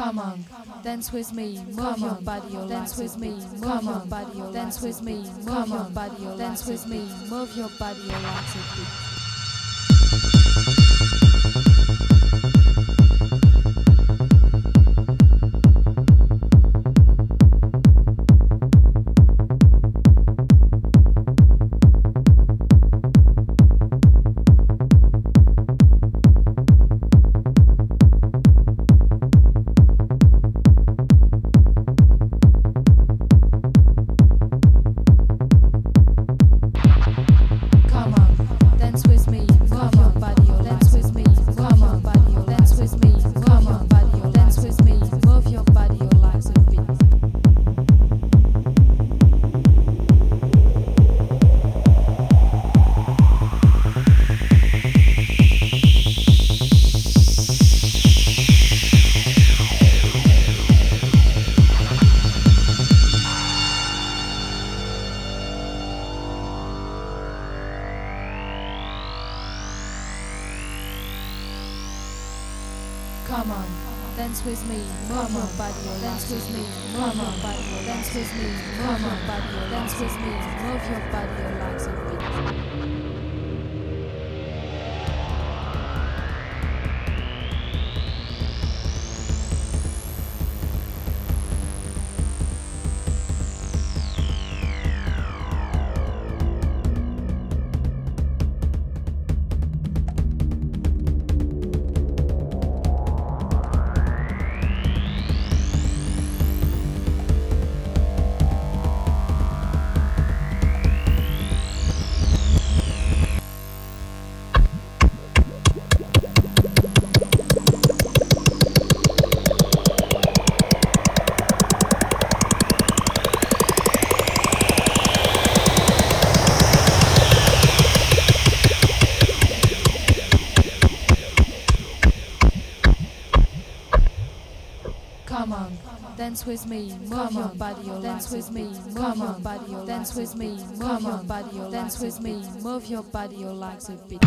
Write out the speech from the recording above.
Come on, dance with me, move your body, dance with me, move your body, dance with me, move your body, dance with me, move your body, Come on, dance with me, move your body, dance with me, move your body, dance with me, move your body, dance with me, move your body. Come on, dance with me, move your body, dance with me, move your body, dance with me, move your body, dance with me, move your body, your legs a bit.